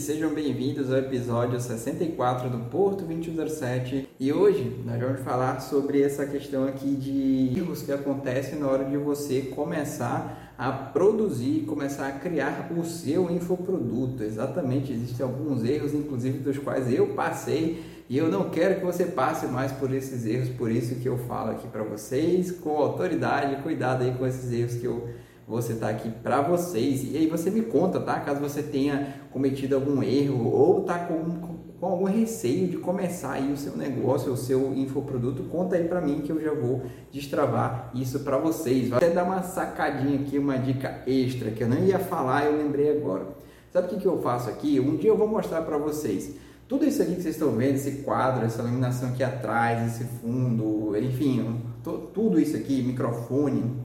sejam bem-vindos ao episódio 64 do Porto 2107 e hoje nós vamos falar sobre essa questão aqui de erros que acontecem na hora de você começar a produzir, começar a criar o seu infoproduto. Exatamente, existem alguns erros, inclusive dos quais eu passei e eu não quero que você passe mais por esses erros, por isso que eu falo aqui para vocês com autoridade, cuidado aí com esses erros que eu você está aqui para vocês. E aí você me conta, tá? Caso você tenha cometido algum erro ou está com, com algum receio de começar aí o seu negócio, o seu infoproduto, conta aí para mim que eu já vou destravar isso para vocês. Vou até dar uma sacadinha aqui, uma dica extra que eu não ia falar, eu lembrei agora. Sabe o que, que eu faço aqui? Um dia eu vou mostrar para vocês. Tudo isso aqui que vocês estão vendo, esse quadro, essa iluminação aqui atrás, esse fundo, enfim, tudo isso aqui, microfone,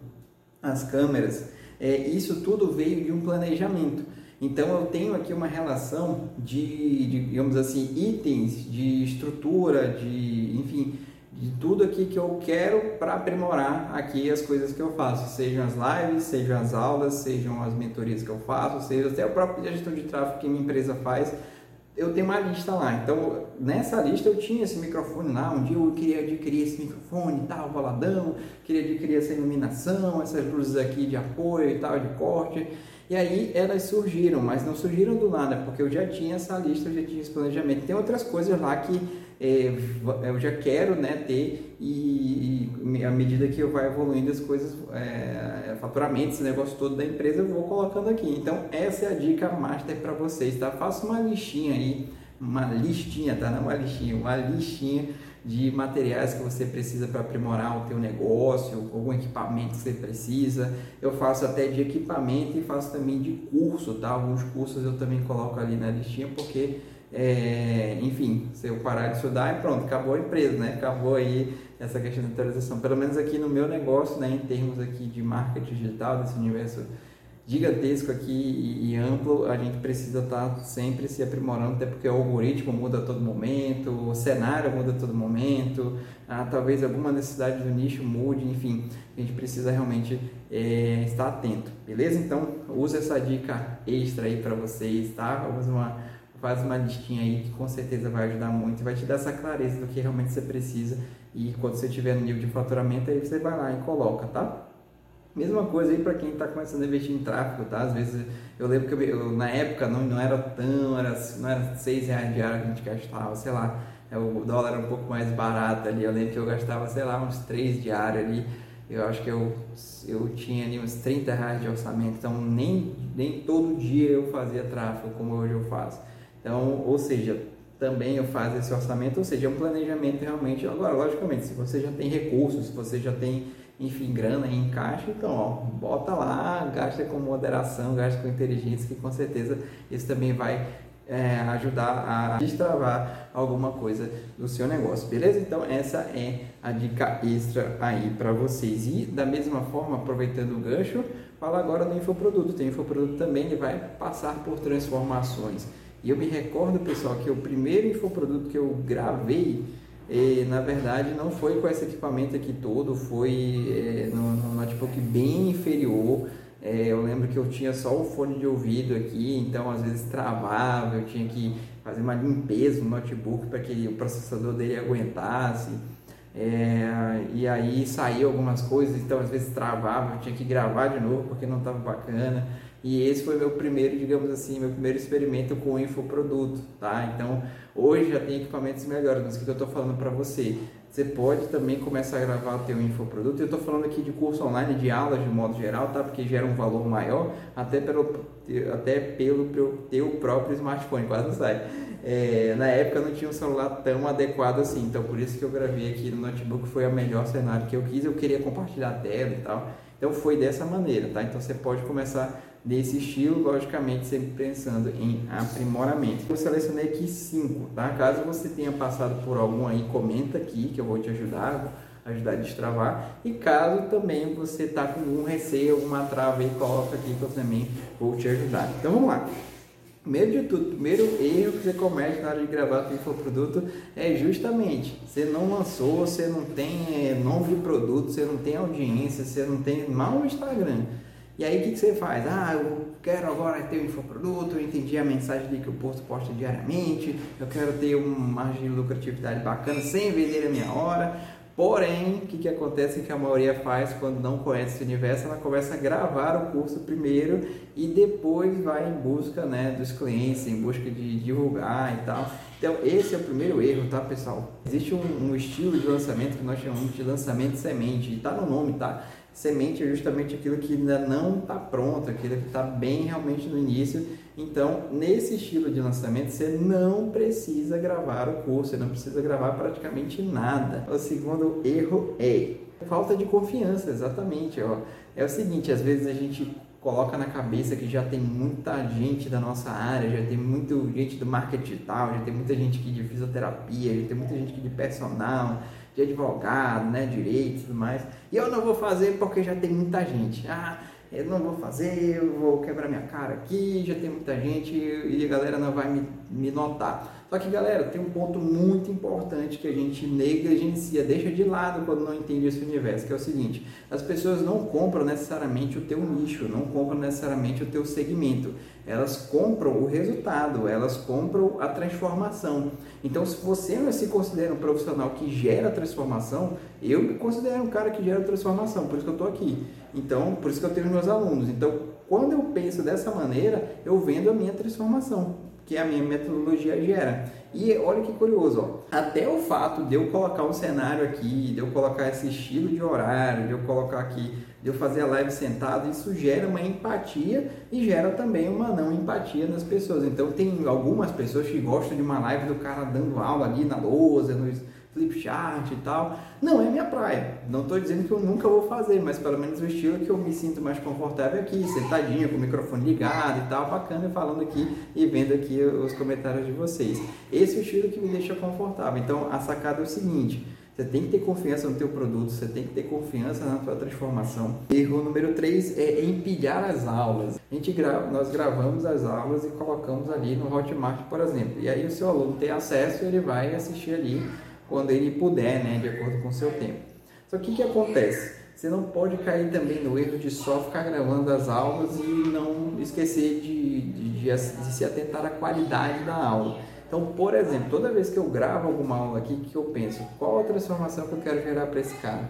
as câmeras, é, isso tudo veio de um planejamento. Então eu tenho aqui uma relação de, de, digamos assim, itens de estrutura, de, enfim, de tudo aqui que eu quero para aprimorar aqui as coisas que eu faço, sejam as lives, sejam as aulas, sejam as mentorias que eu faço, seja até a própria gestão de tráfego que minha empresa faz eu tenho uma lista lá. Então, nessa lista eu tinha esse microfone lá. Um dia eu queria adquirir esse microfone e tal, boladão, queria adquirir essa iluminação, essas luzes aqui de apoio e tal, de corte. E aí elas surgiram, mas não surgiram do nada, porque eu já tinha essa lista, eu já tinha esse planejamento. Tem outras coisas lá que é, eu já quero né, ter e, e, à medida que eu vai evoluindo as coisas, é, faturamento, esse negócio todo da empresa, eu vou colocando aqui. Então essa é a dica master para vocês, tá? Faça uma listinha aí, uma listinha, tá? Não uma listinha, uma listinha de materiais que você precisa para aprimorar o teu negócio, algum equipamento que você precisa. Eu faço até de equipamento e faço também de curso, tá? Alguns cursos eu também coloco ali na listinha porque é, enfim, se eu parar de estudar, pronto, acabou a empresa, né? Acabou aí essa questão de atualização. Pelo menos aqui no meu negócio, né, em termos aqui de marketing digital, desse universo gigantesco aqui e, e amplo, a gente precisa estar tá sempre se aprimorando, até porque o algoritmo muda a todo momento, o cenário muda a todo momento, ah, talvez alguma necessidade do nicho mude, enfim, a gente precisa realmente é, estar atento, beleza? Então, use essa dica extra aí para vocês, tá? Vamos uma faz uma listinha aí que com certeza vai ajudar muito, vai te dar essa clareza do que realmente você precisa e quando você tiver no nível de faturamento aí você vai lá e coloca, tá? Mesma coisa aí para quem está começando a investir em tráfego, tá? Às vezes eu lembro que eu, eu, na época não, não era tão, era, não era 6 reais diário que a gente gastava, sei lá, é, o dólar era um pouco mais barato ali, eu lembro que eu gastava, sei lá, uns 3 diários ali, eu acho que eu, eu tinha ali uns 30 reais de orçamento, então nem, nem todo dia eu fazia tráfego como hoje eu faço. Então, ou seja, também eu faço esse orçamento, ou seja, é um planejamento realmente. Agora, logicamente, se você já tem recursos, se você já tem, enfim, grana em caixa, então, ó, bota lá, gasta com moderação, gasta com inteligência, que com certeza isso também vai é, ajudar a destravar alguma coisa do seu negócio, beleza? Então, essa é a dica extra aí para vocês. E da mesma forma, aproveitando o gancho, fala agora do infoproduto. Tem infoproduto também, ele vai passar por transformações. E eu me recordo, pessoal, que o primeiro infoproduto que eu gravei, eh, na verdade, não foi com esse equipamento aqui todo, foi eh, no notebook bem inferior. Eh, eu lembro que eu tinha só o fone de ouvido aqui, então às vezes travava, eu tinha que fazer uma limpeza no notebook para que o processador dele aguentasse. É, e aí saía algumas coisas, então às vezes travava, eu tinha que gravar de novo porque não estava bacana. E esse foi meu primeiro, digamos assim, meu primeiro experimento com infoproduto, tá? Então, hoje já tem equipamentos melhores, mas o que eu estou falando para você? Você pode também começar a gravar o teu infoproduto. Eu estou falando aqui de curso online, de aulas de modo geral, tá? Porque gera um valor maior, até pelo, até pelo teu próprio smartphone, quase não sai. É, na época não tinha um celular tão adequado assim, então por isso que eu gravei aqui no notebook, foi o melhor cenário que eu quis, eu queria compartilhar a tela e tal. Então foi dessa maneira, tá? Então você pode começar desse estilo, logicamente sempre pensando em aprimoramento. Eu selecionei aqui cinco, tá? Caso você tenha passado por algum aí, comenta aqui que eu vou te ajudar, vou ajudar a destravar. E caso também você está com algum receio, alguma trava aí, coloca aqui que eu também vou te ajudar. Então vamos lá. Primeiro de tudo, primeiro erro que você comete na hora de gravar o infoproduto é justamente você não lançou, você não tem é, nome de produto, você não tem audiência, você não tem mal Instagram. E aí o que, que você faz? Ah, eu quero agora ter um infoproduto, eu entendi a mensagem de que o posto posta diariamente, eu quero ter uma margem de lucratividade bacana sem vender a minha hora. Porém, o que, que acontece que a maioria faz quando não conhece esse universo? Ela começa a gravar o curso primeiro e depois vai em busca né, dos clientes, em busca de divulgar e tal. Então, esse é o primeiro erro, tá, pessoal? Existe um, um estilo de lançamento que nós chamamos de lançamento semente, e tá no nome, tá? Semente é justamente aquilo que ainda não está pronto, aquilo que está bem realmente no início. Então, nesse estilo de lançamento, você não precisa gravar o curso, você não precisa gravar praticamente nada. O segundo erro é falta de confiança, exatamente. Ó. É o seguinte, às vezes a gente coloca na cabeça que já tem muita gente da nossa área, já tem muita gente do marketing digital, já tem muita gente aqui de fisioterapia, já tem muita gente aqui de personal, de advogado, né, direito e tudo mais. E eu não vou fazer porque já tem muita gente. Ah, eu não vou fazer, eu vou quebrar minha cara aqui, já tem muita gente e a galera não vai me, me notar. Só que, galera, tem um ponto muito importante que a gente negligencia, deixa de lado quando não entende esse universo, que é o seguinte: as pessoas não compram necessariamente o teu nicho, não compram necessariamente o teu segmento, elas compram o resultado, elas compram a transformação. Então, se você não se considera um profissional que gera transformação, eu me considero um cara que gera transformação, por isso que eu estou aqui. Então, por isso que eu tenho meus alunos. Então, quando eu penso dessa maneira, eu vendo a minha transformação que a minha metodologia gera. E olha que curioso, ó. até o fato de eu colocar um cenário aqui, de eu colocar esse estilo de horário, de eu colocar aqui, de eu fazer a live sentado, isso gera uma empatia e gera também uma não empatia nas pessoas. Então tem algumas pessoas que gostam de uma live do cara dando aula ali na lousa, nos flipchart e tal. Não é minha praia. Não estou dizendo que eu nunca vou fazer, mas pelo menos o estilo que eu me sinto mais confortável é aqui, sentadinha, com o microfone ligado e tal, bacana, falando aqui e vendo aqui os comentários de vocês. Esse é o estilo que me deixa confortável. Então, a sacada é o seguinte, você tem que ter confiança no teu produto, você tem que ter confiança na tua transformação. Erro número 3 é empilhar as aulas. A gente grava, nós gravamos as aulas e colocamos ali no Hotmart, por exemplo. E aí o seu aluno tem acesso, ele vai assistir ali quando ele puder, né, de acordo com o seu tempo. Só que o que acontece? Você não pode cair também no erro de só ficar gravando as aulas e não esquecer de, de, de, de se atentar à qualidade da aula. Então, por exemplo, toda vez que eu gravo alguma aula aqui, que eu penso, qual a transformação que eu quero gerar para esse cara?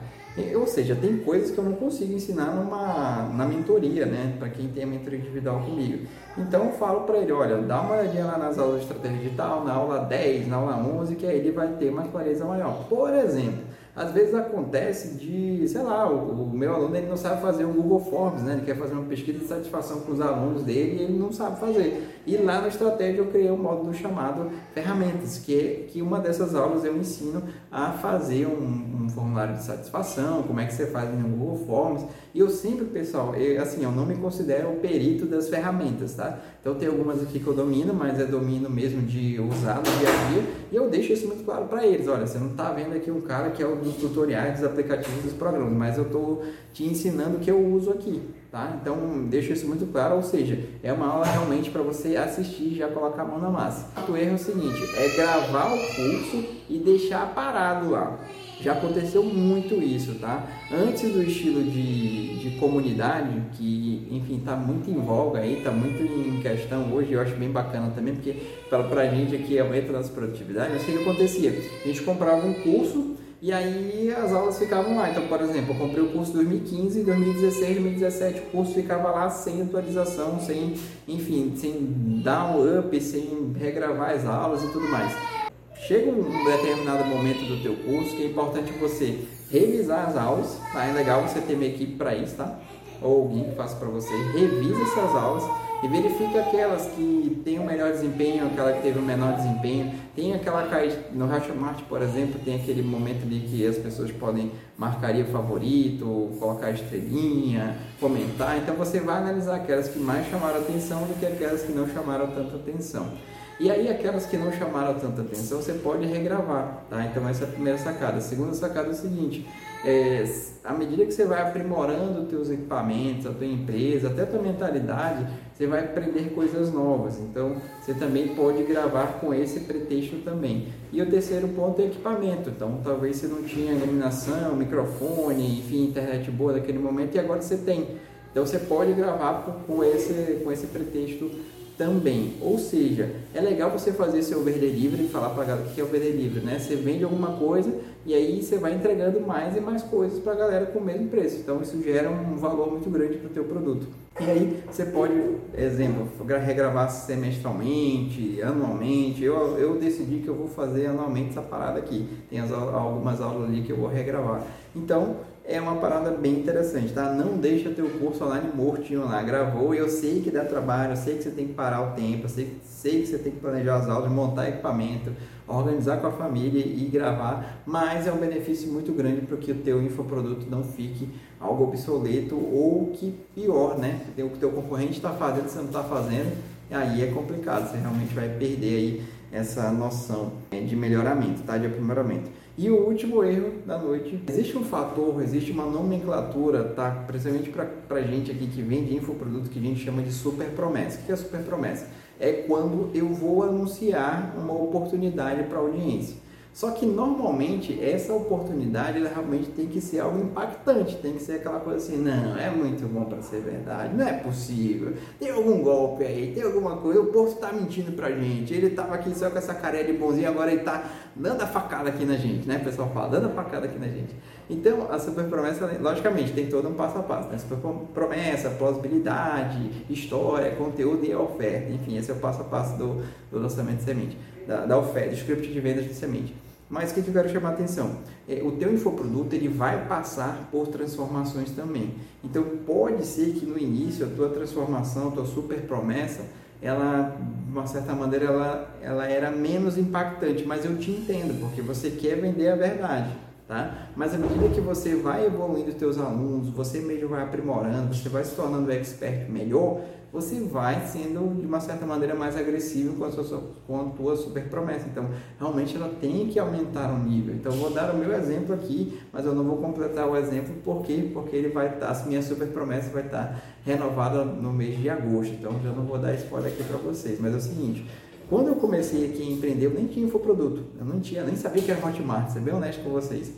Ou seja, tem coisas que eu não consigo ensinar numa, na mentoria, né? Para quem tem a mentoria individual comigo. Então eu falo para ele, olha, dá uma olhadinha lá nas aulas de estratégia digital, na aula 10, na aula 11, que aí ele vai ter uma clareza maior. Por exemplo, às vezes acontece de, sei lá, o, o, meu aluno ele não sabe fazer um Google Forms, né? Ele quer fazer uma pesquisa de satisfação com os alunos dele e ele não sabe fazer. E lá na estratégia eu criei um módulo chamado ferramentas, que é que uma dessas aulas eu ensino a fazer um, um formulário de satisfação, como é que você faz em um Google Forms. E eu sempre, pessoal, eu, assim, eu não me considero o perito das ferramentas, tá? Então tem algumas aqui que eu domino, mas é domínio mesmo de usar no dia a dia. E eu deixo isso muito claro para eles. Olha, você não está vendo aqui um cara que é o dos tutoriais, dos aplicativos, dos programas, mas eu estou te ensinando o que eu uso aqui. Tá? Então, deixo isso muito claro, ou seja, é uma aula realmente para você assistir e já colocar a mão na massa. O erro é o seguinte, é gravar o curso e deixar parado lá. Já aconteceu muito isso, tá? Antes do estilo de, de comunidade, que, enfim, tá muito em voga aí, tá muito em questão hoje, eu acho bem bacana também, porque para a gente aqui aumenta a nossa produtividade, mas o que acontecia? A gente comprava um curso e aí as aulas ficavam lá. Então, por exemplo, eu comprei o curso 2015, 2016, 2017, o curso ficava lá sem atualização, sem, enfim, sem dar um up, sem regravar as aulas e tudo mais. Chega um determinado momento do teu curso que é importante você revisar as aulas, tá? É legal você ter uma equipe para isso, tá? Ou alguém que faça para você, revisa essas aulas e verifica aquelas que têm o melhor desempenho, aquela que teve o menor desempenho. Tem aquela no Hotmart, por exemplo, tem aquele momento ali que as pessoas podem marcar o favorito, colocar estrelinha, comentar. Então você vai analisar aquelas que mais chamaram atenção do que aquelas que não chamaram tanta atenção. E aí aquelas que não chamaram tanta atenção, você pode regravar, tá? Então essa é a primeira sacada. A segunda sacada é o seguinte, é, à medida que você vai aprimorando os teus equipamentos, a tua empresa, até a tua mentalidade, você vai aprender coisas novas. Então, você também pode gravar com esse pretexto também. E o terceiro ponto é equipamento. Então, talvez você não tinha iluminação, microfone, enfim, internet boa naquele momento e agora você tem Então você pode gravar com esse, com esse pretexto também. Ou seja, é legal você fazer seu over delivery e falar para a galera o que é over delivery, né? Você vende alguma coisa e aí você vai entregando mais e mais coisas para a galera com o mesmo preço. Então isso gera um valor muito grande para o teu produto. E aí você pode, exemplo, regravar semestralmente, anualmente. Eu, eu decidi que eu vou fazer anualmente essa parada aqui. Tem as, algumas aulas ali que eu vou regravar. Então é uma parada bem interessante, tá? Não deixa teu curso online mortinho lá. Gravou, eu sei que dá trabalho, eu sei que você tem que parar o tempo, eu sei, sei que você tem que planejar as aulas, montar equipamento, organizar com a família e gravar, mas é um benefício muito grande para que o teu infoproduto não fique algo obsoleto ou que pior, né? O que teu concorrente está fazendo, você não está fazendo, aí é complicado, você realmente vai perder aí essa noção de melhoramento, tá? De aprimoramento. E o último erro da noite, existe um fator, existe uma nomenclatura, tá? Principalmente para gente aqui que vende infoproduto que a gente chama de super promessa. O que é super promessa? É quando eu vou anunciar uma oportunidade para a audiência. Só que normalmente essa oportunidade ela realmente tem que ser algo impactante, tem que ser aquela coisa assim, não, é muito bom para ser verdade, não é possível, tem algum golpe aí, tem alguma coisa, o Porto está mentindo pra gente, ele estava aqui só com essa carinha de bonzinho, agora ele está dando a facada aqui na gente, né? O pessoal fala, dando a facada aqui na gente. Então, a super promessa, logicamente, tem todo um passo a passo, né? Super promessa, plausibilidade, história, conteúdo e oferta, enfim, esse é o passo a passo do, do lançamento de semente, da, da oferta, do script de vendas de semente. Mas o que eu quero chamar a atenção? É, o teu infoproduto ele vai passar por transformações também. Então pode ser que no início a tua transformação, a tua super promessa, ela de uma certa maneira ela, ela era menos impactante, mas eu te entendo, porque você quer vender a verdade. Tá? Mas à medida que você vai evoluindo os teus alunos, você mesmo vai aprimorando, você vai se tornando expert melhor, você vai sendo de uma certa maneira mais agressivo com a sua, com a tua super promessa. Então, realmente ela tem que aumentar o nível. Então, vou dar o meu exemplo aqui, mas eu não vou completar o exemplo por quê? Porque ele vai estar, a minha super promessa vai estar renovada no mês de agosto. Então, já não vou dar spoiler aqui para vocês, mas é o seguinte, quando eu comecei aqui a empreender, eu nem tinha infoproduto, eu não tinha, nem sabia que era Hotmart, ser bem honesto com vocês.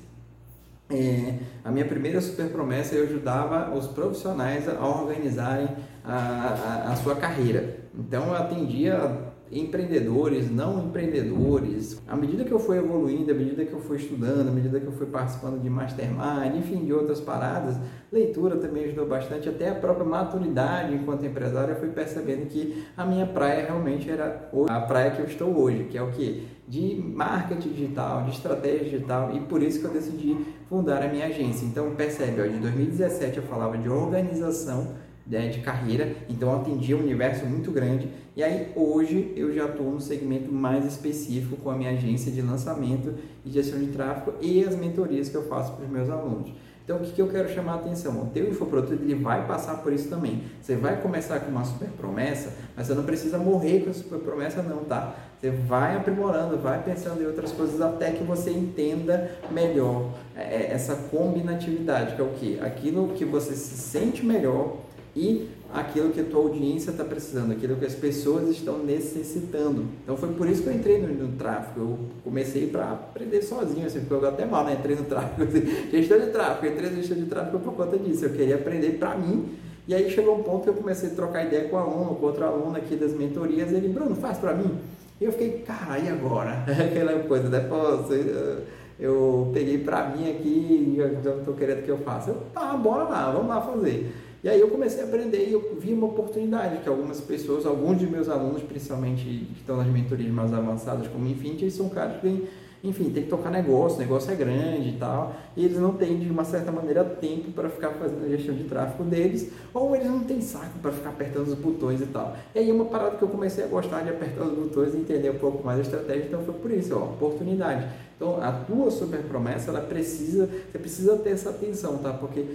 É, a minha primeira super promessa eu ajudava os profissionais a organizarem a, a, a sua carreira. Então eu atendia empreendedores, não empreendedores. À medida que eu fui evoluindo, à medida que eu fui estudando, à medida que eu fui participando de mastermind, enfim, de outras paradas, leitura também ajudou bastante, até a própria maturidade enquanto empresário, eu fui percebendo que a minha praia realmente era a praia que eu estou hoje, que é o que? De marketing digital, de estratégia digital, e por isso que eu decidi fundar a minha agência. Então percebe, ó, de 2017 eu falava de organização né, de carreira, então atendia um universo muito grande. E aí hoje eu já estou no segmento mais específico com a minha agência de lançamento e gestão de tráfego e as mentorias que eu faço para os meus alunos. Então, o que, que eu quero chamar a atenção? O teu infoproduto ele vai passar por isso também. Você vai começar com uma super promessa, mas você não precisa morrer com a super promessa não, tá? Você vai aprimorando, vai pensando em outras coisas até que você entenda melhor é, é, essa combinatividade, que é o que? Aquilo que você se sente melhor e aquilo que a tua audiência está precisando, aquilo que as pessoas estão necessitando. Então foi por isso que eu entrei no, no tráfego. Eu comecei para aprender sozinho, assim, porque eu até mal, né? Entrei no tráfego, assim, gestão de tráfego, entrei no gestão de tráfego por conta disso. Eu queria aprender para mim. E aí chegou um ponto que eu comecei a trocar ideia com aluno, com outro aluno aqui das mentorias. Ele, Bruno, faz para mim. E eu fiquei, cara, e agora? Aquela coisa, né? Pô, eu, eu peguei para mim aqui, já estou querendo que eu faça. Eu, tá, bora lá, vamos lá fazer. E aí eu comecei a aprender e eu vi uma oportunidade que algumas pessoas, alguns de meus alunos, principalmente que estão nas mentorias mais avançadas como Infinity, eles são caras que têm, enfim, tem que tocar negócio, o negócio é grande e tal, e eles não têm de uma certa maneira tempo para ficar fazendo a gestão de tráfego deles, ou eles não têm saco para ficar apertando os botões e tal. E aí uma parada que eu comecei a gostar de apertar os botões e entender um pouco mais a estratégia, então foi por isso, ó, oportunidade. Então, a tua super promessa, ela precisa, você precisa ter essa atenção, tá? Porque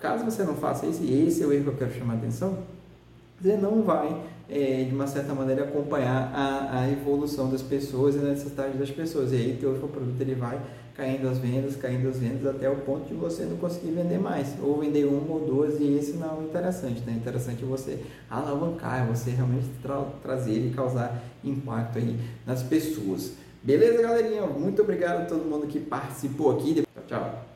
caso você não faça isso, e esse é o erro que eu quero chamar a atenção, você não vai, é, de uma certa maneira, acompanhar a, a evolução das pessoas e a necessidade das pessoas. E aí, teu produto ele vai caindo as vendas, caindo as vendas, até o ponto de você não conseguir vender mais, ou vender uma ou duas, e esse não é interessante, né? É interessante você alavancar, você realmente tra trazer e causar impacto aí nas pessoas. Beleza, galerinha? Muito obrigado a todo mundo que participou aqui. Tchau, tchau.